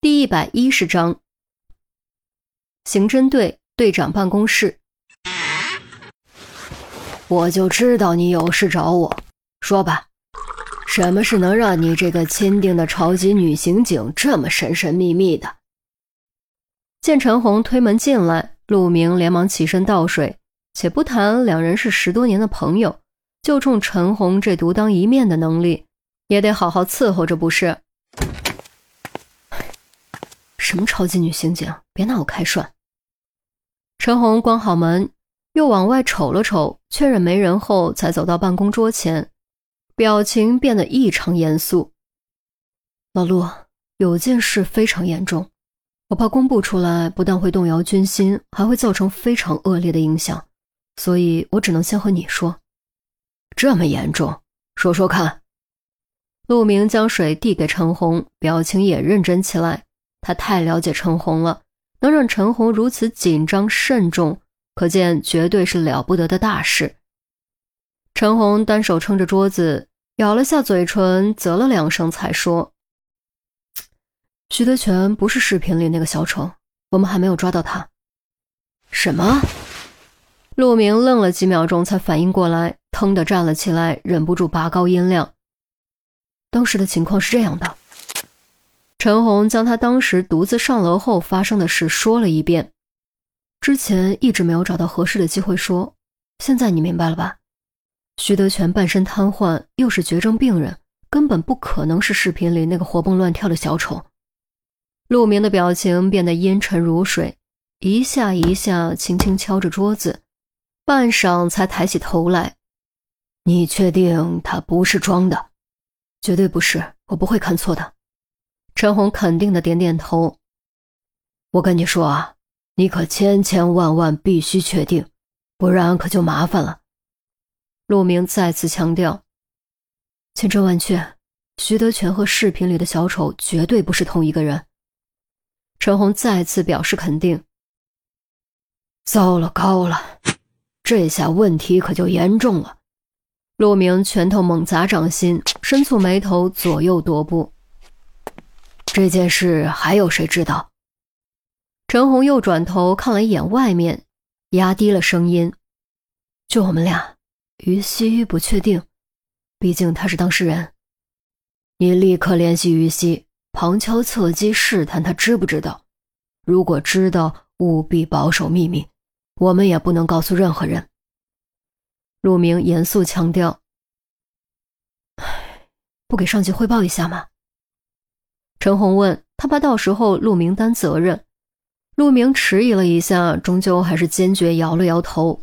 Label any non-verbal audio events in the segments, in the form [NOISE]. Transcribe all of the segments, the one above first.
第一百一十章，刑侦队队长办公室。我就知道你有事找我，说吧，什么事能让你这个钦定的超级女刑警这么神神秘秘的？见陈红推门进来，陆明连忙起身倒水，且不谈两人是十多年的朋友，就冲陈红这独当一面的能力，也得好好伺候着不是？什么超级女刑警？别拿我开涮！陈红关好门，又往外瞅了瞅，确认没人后，才走到办公桌前，表情变得异常严肃。老陆，有件事非常严重，我怕公布出来，不但会动摇军心，还会造成非常恶劣的影响，所以我只能先和你说。这么严重？说说看。陆明将水递给陈红，表情也认真起来。他太了解陈红了，能让陈红如此紧张慎重，可见绝对是了不得的大事。陈红单手撑着桌子，咬了下嘴唇，啧了两声，才说：“徐德全不是视频里那个小丑，我们还没有抓到他。”什么？陆明愣了几秒钟，才反应过来，腾地站了起来，忍不住拔高音量：“当时的情况是这样的。”陈红将他当时独自上楼后发生的事说了一遍，之前一直没有找到合适的机会说，现在你明白了吧？徐德全半身瘫痪，又是绝症病人，根本不可能是视频里那个活蹦乱跳的小丑。陆明的表情变得阴沉如水，一下一下轻轻敲着桌子，半晌才抬起头来：“你确定他不是装的？绝对不是，我不会看错的。”陈红肯定的点点头。我跟你说啊，你可千千万万必须确定，不然可就麻烦了。陆明再次强调，千真万确，徐德全和视频里的小丑绝对不是同一个人。陈红再次表示肯定。糟了高了，这下问题可就严重了。陆明拳头猛砸掌心，深蹙眉头，左右踱步。这件事还有谁知道？陈红又转头看了一眼外面，压低了声音：“就我们俩，于西不确定，毕竟他是当事人。你立刻联系于西，旁敲侧击试探他知不知道。如果知道，务必保守秘密，我们也不能告诉任何人。”陆明严肃强调：“ [SIGHS] 不给上级汇报一下吗？”陈红问他，怕到时候陆明担责任。陆明迟疑了一下，终究还是坚决摇了摇头：“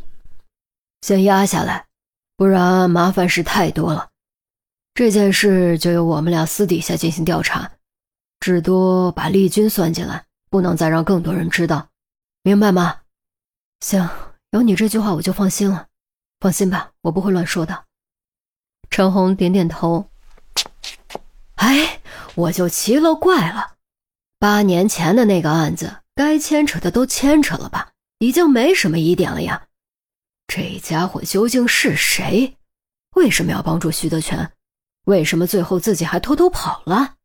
先压下来，不然麻烦事太多了。这件事就由我们俩私底下进行调查，至多把丽君算进来，不能再让更多人知道，明白吗？”“行，有你这句话我就放心了。放心吧，我不会乱说的。”陈红点点头。哎。我就奇了怪了，八年前的那个案子，该牵扯的都牵扯了吧，已经没什么疑点了呀。这家伙究竟是谁？为什么要帮助徐德全？为什么最后自己还偷偷跑了？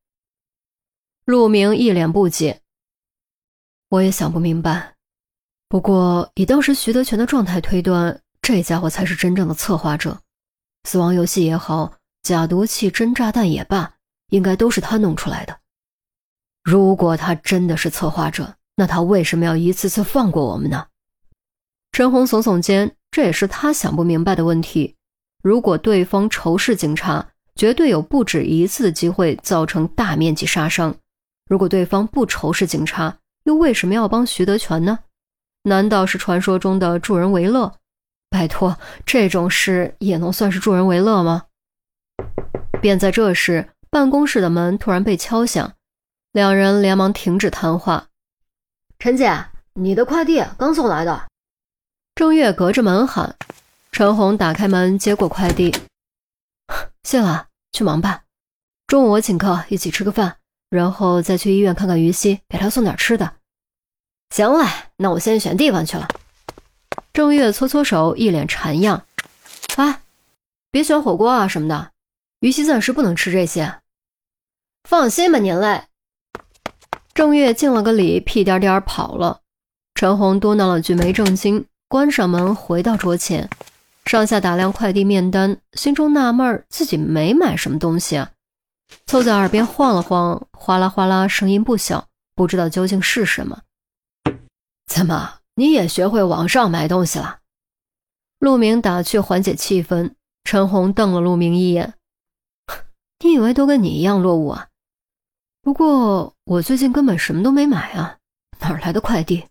陆明一脸不解。我也想不明白。不过以当时徐德全的状态推断，这家伙才是真正的策划者。死亡游戏也好，假毒气、真炸弹也罢。应该都是他弄出来的。如果他真的是策划者，那他为什么要一次次放过我们呢？陈红耸耸肩，这也是他想不明白的问题。如果对方仇视警察，绝对有不止一次的机会造成大面积杀伤；如果对方不仇视警察，又为什么要帮徐德全呢？难道是传说中的助人为乐？拜托，这种事也能算是助人为乐吗？便在这时。办公室的门突然被敲响，两人连忙停止谈话。陈姐，你的快递刚送来的。郑月隔着门喊。陈红打开门接过快递，[LAUGHS] 谢了，去忙吧。中午我请客，一起吃个饭，然后再去医院看看于西，给他送点吃的。行嘞，那我先选地方去了。郑月搓搓手，一脸馋样。哎，别选火锅啊什么的。于西暂时不能吃这些。放心吧，您嘞。郑月敬了个礼，屁颠颠跑了。陈红嘟囔了句没正经，关上门回到桌前，上下打量快递面单，心中纳闷自己没买什么东西啊。凑在耳边晃了晃，哗啦哗啦，声音不小，不知道究竟是什么。怎么，你也学会网上买东西了？陆明打趣缓解气氛。陈红瞪了陆明一眼：“你以为都跟你一样落伍啊？不过我最近根本什么都没买啊，哪来的快递？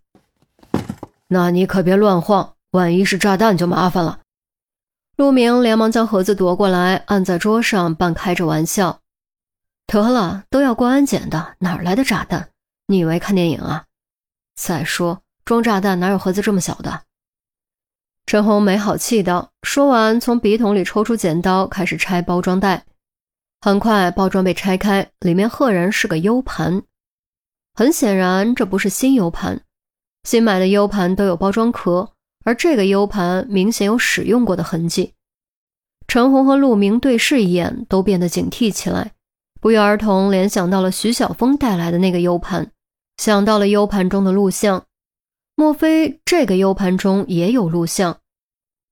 那你可别乱晃，万一是炸弹就麻烦了。”陆明连忙将盒子夺过来，按在桌上，半开着玩笑。得了，都要过安检的，哪来的炸弹？你以为看电影啊？再说装炸弹哪有盒子这么小的？陈红没好气道。说完，从笔筒里抽出剪刀，开始拆包装袋。很快，包装被拆开，里面赫然是个 U 盘。很显然，这不是新 U 盘。新买的 U 盘都有包装壳，而这个 U 盘明显有使用过的痕迹。陈红和陆明对视一眼，都变得警惕起来。不约而同联想到了徐晓峰带来的那个 U 盘，想到了 U 盘中的录像，莫非这个 U 盘中也有录像？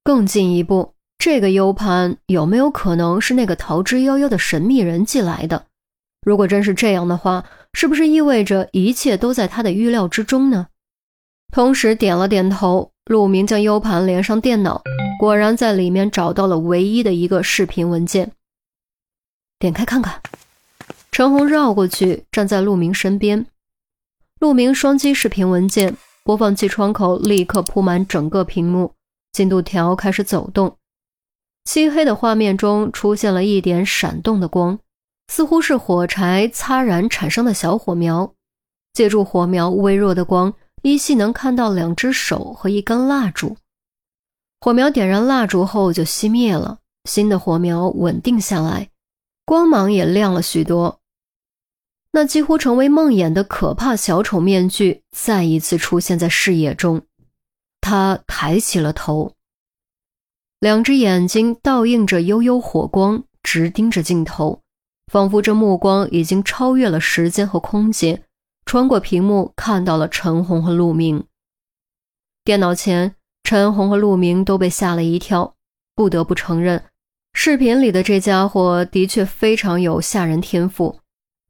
更进一步，这个 U 盘有没有可能是那个逃之夭夭的神秘人寄来的？如果真是这样的话，是不是意味着一切都在他的预料之中呢？同时点了点头，陆明将 U 盘连上电脑，果然在里面找到了唯一的一个视频文件，点开看看。陈红绕过去，站在陆明身边。陆明双击视频文件，播放器窗口立刻铺满整个屏幕，进度条开始走动。漆黑的画面中出现了一点闪动的光，似乎是火柴擦燃产生的小火苗。借助火苗微弱的光，依稀能看到两只手和一根蜡烛。火苗点燃蜡烛后就熄灭了，新的火苗稳定下来，光芒也亮了许多。那几乎成为梦魇的可怕小丑面具再一次出现在视野中，他抬起了头，两只眼睛倒映着幽幽火光，直盯着镜头，仿佛这目光已经超越了时间和空间，穿过屏幕看到了陈红和陆明。电脑前，陈红和陆明都被吓了一跳，不得不承认，视频里的这家伙的确非常有吓人天赋。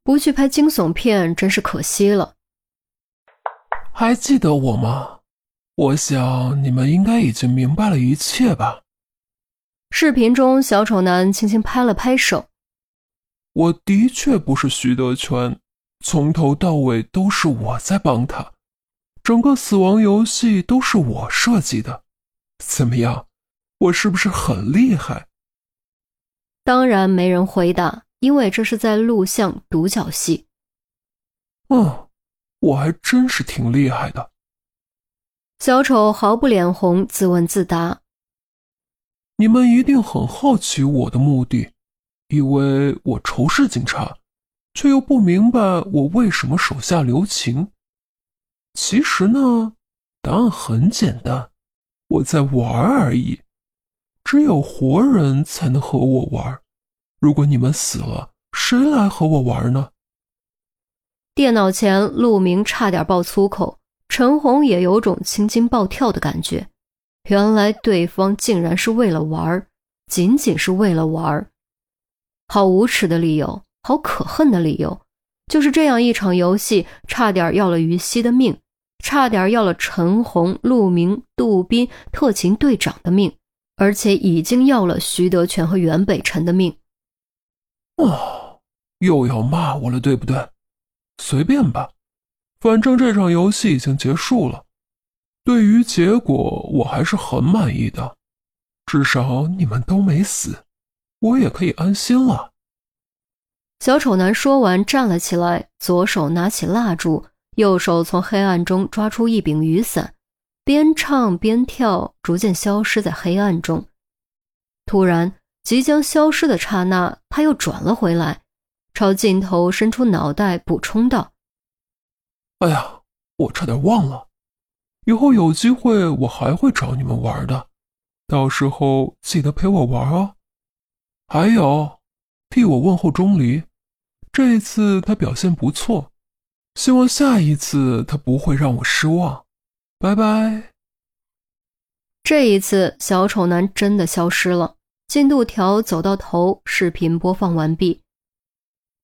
不去拍惊悚片真是可惜了。还记得我吗？我想你们应该已经明白了一切吧。视频中，小丑男轻轻拍了拍手。我的确不是徐德全，从头到尾都是我在帮他，整个死亡游戏都是我设计的。怎么样，我是不是很厉害？当然，没人回答。因为这是在录像独角戏。嗯，我还真是挺厉害的。小丑毫不脸红，自问自答：“你们一定很好奇我的目的，以为我仇视警察，却又不明白我为什么手下留情。其实呢，答案很简单，我在玩而已。只有活人才能和我玩。”如果你们死了，谁来和我玩呢？电脑前，陆明差点爆粗口，陈红也有种青筋暴跳的感觉。原来对方竟然是为了玩，仅仅是为了玩，好无耻的理由，好可恨的理由。就是这样一场游戏，差点要了于西的命，差点要了陈红、陆明、杜斌、特勤队长的命，而且已经要了徐德全和袁北辰的命。哦，又要骂我了，对不对？随便吧，反正这场游戏已经结束了。对于结果，我还是很满意的，至少你们都没死，我也可以安心了。小丑男说完，站了起来，左手拿起蜡烛，右手从黑暗中抓出一柄雨伞，边唱边跳，逐渐消失在黑暗中。突然。即将消失的刹那，他又转了回来，朝镜头伸出脑袋，补充道：“哎呀，我差点忘了，以后有机会我还会找你们玩的，到时候记得陪我玩哦。还有，替我问候钟离，这一次他表现不错，希望下一次他不会让我失望。拜拜。这一次，小丑男真的消失了。进度条走到头，视频播放完毕。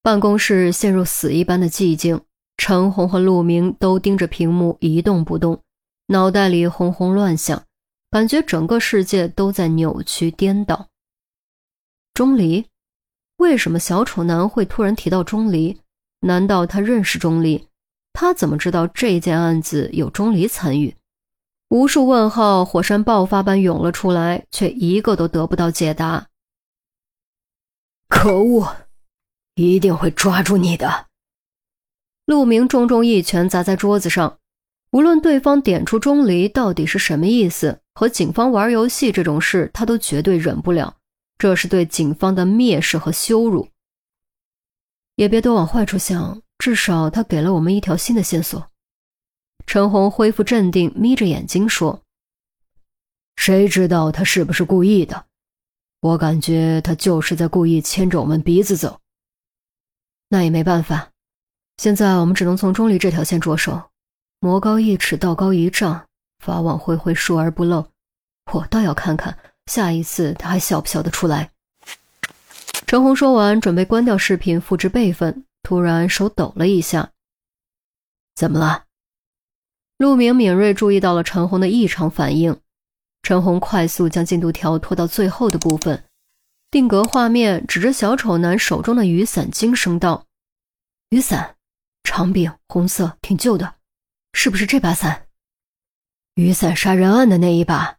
办公室陷入死一般的寂静，陈红和陆明都盯着屏幕一动不动，脑袋里轰轰乱响，感觉整个世界都在扭曲颠倒。钟离，为什么小丑男会突然提到钟离？难道他认识钟离？他怎么知道这件案子有钟离参与？无数问号火山爆发般涌了出来，却一个都得不到解答。可恶，一定会抓住你的！陆明重重一拳砸在桌子上。无论对方点出钟离到底是什么意思，和警方玩游戏这种事，他都绝对忍不了。这是对警方的蔑视和羞辱。也别多往坏处想，至少他给了我们一条新的线索。陈红恢复镇定，眯着眼睛说：“谁知道他是不是故意的？我感觉他就是在故意牵着我们鼻子走。那也没办法，现在我们只能从钟离这条线着手。魔高一尺，道高一丈，法网恢恢，疏而不漏。我倒要看看下一次他还笑不笑得出来。”陈红说完，准备关掉视频，复制备份，突然手抖了一下。怎么了？陆明敏锐注意到了陈红的异常反应。陈红快速将进度条拖到最后的部分，定格画面，指着小丑男手中的雨伞，惊声道：“雨伞，长柄，红色，挺旧的，是不是这把伞？雨伞杀人案的那一把？”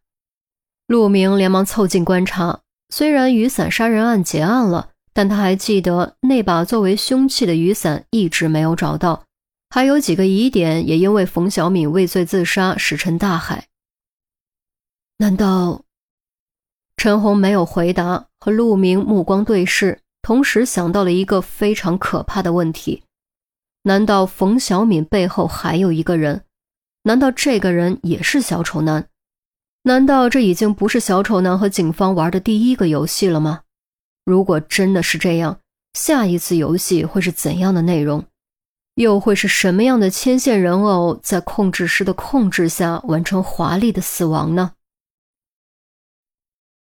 陆明连忙凑近观察。虽然雨伞杀人案结案了，但他还记得那把作为凶器的雨伞一直没有找到，还有几个疑点也因为冯小敏畏罪自杀石沉大海。难道？陈红没有回答，和陆明目光对视，同时想到了一个非常可怕的问题：难道冯小敏背后还有一个人？难道这个人也是小丑男？难道这已经不是小丑男和警方玩的第一个游戏了吗？如果真的是这样，下一次游戏会是怎样的内容？又会是什么样的牵线人偶在控制师的控制下完成华丽的死亡呢？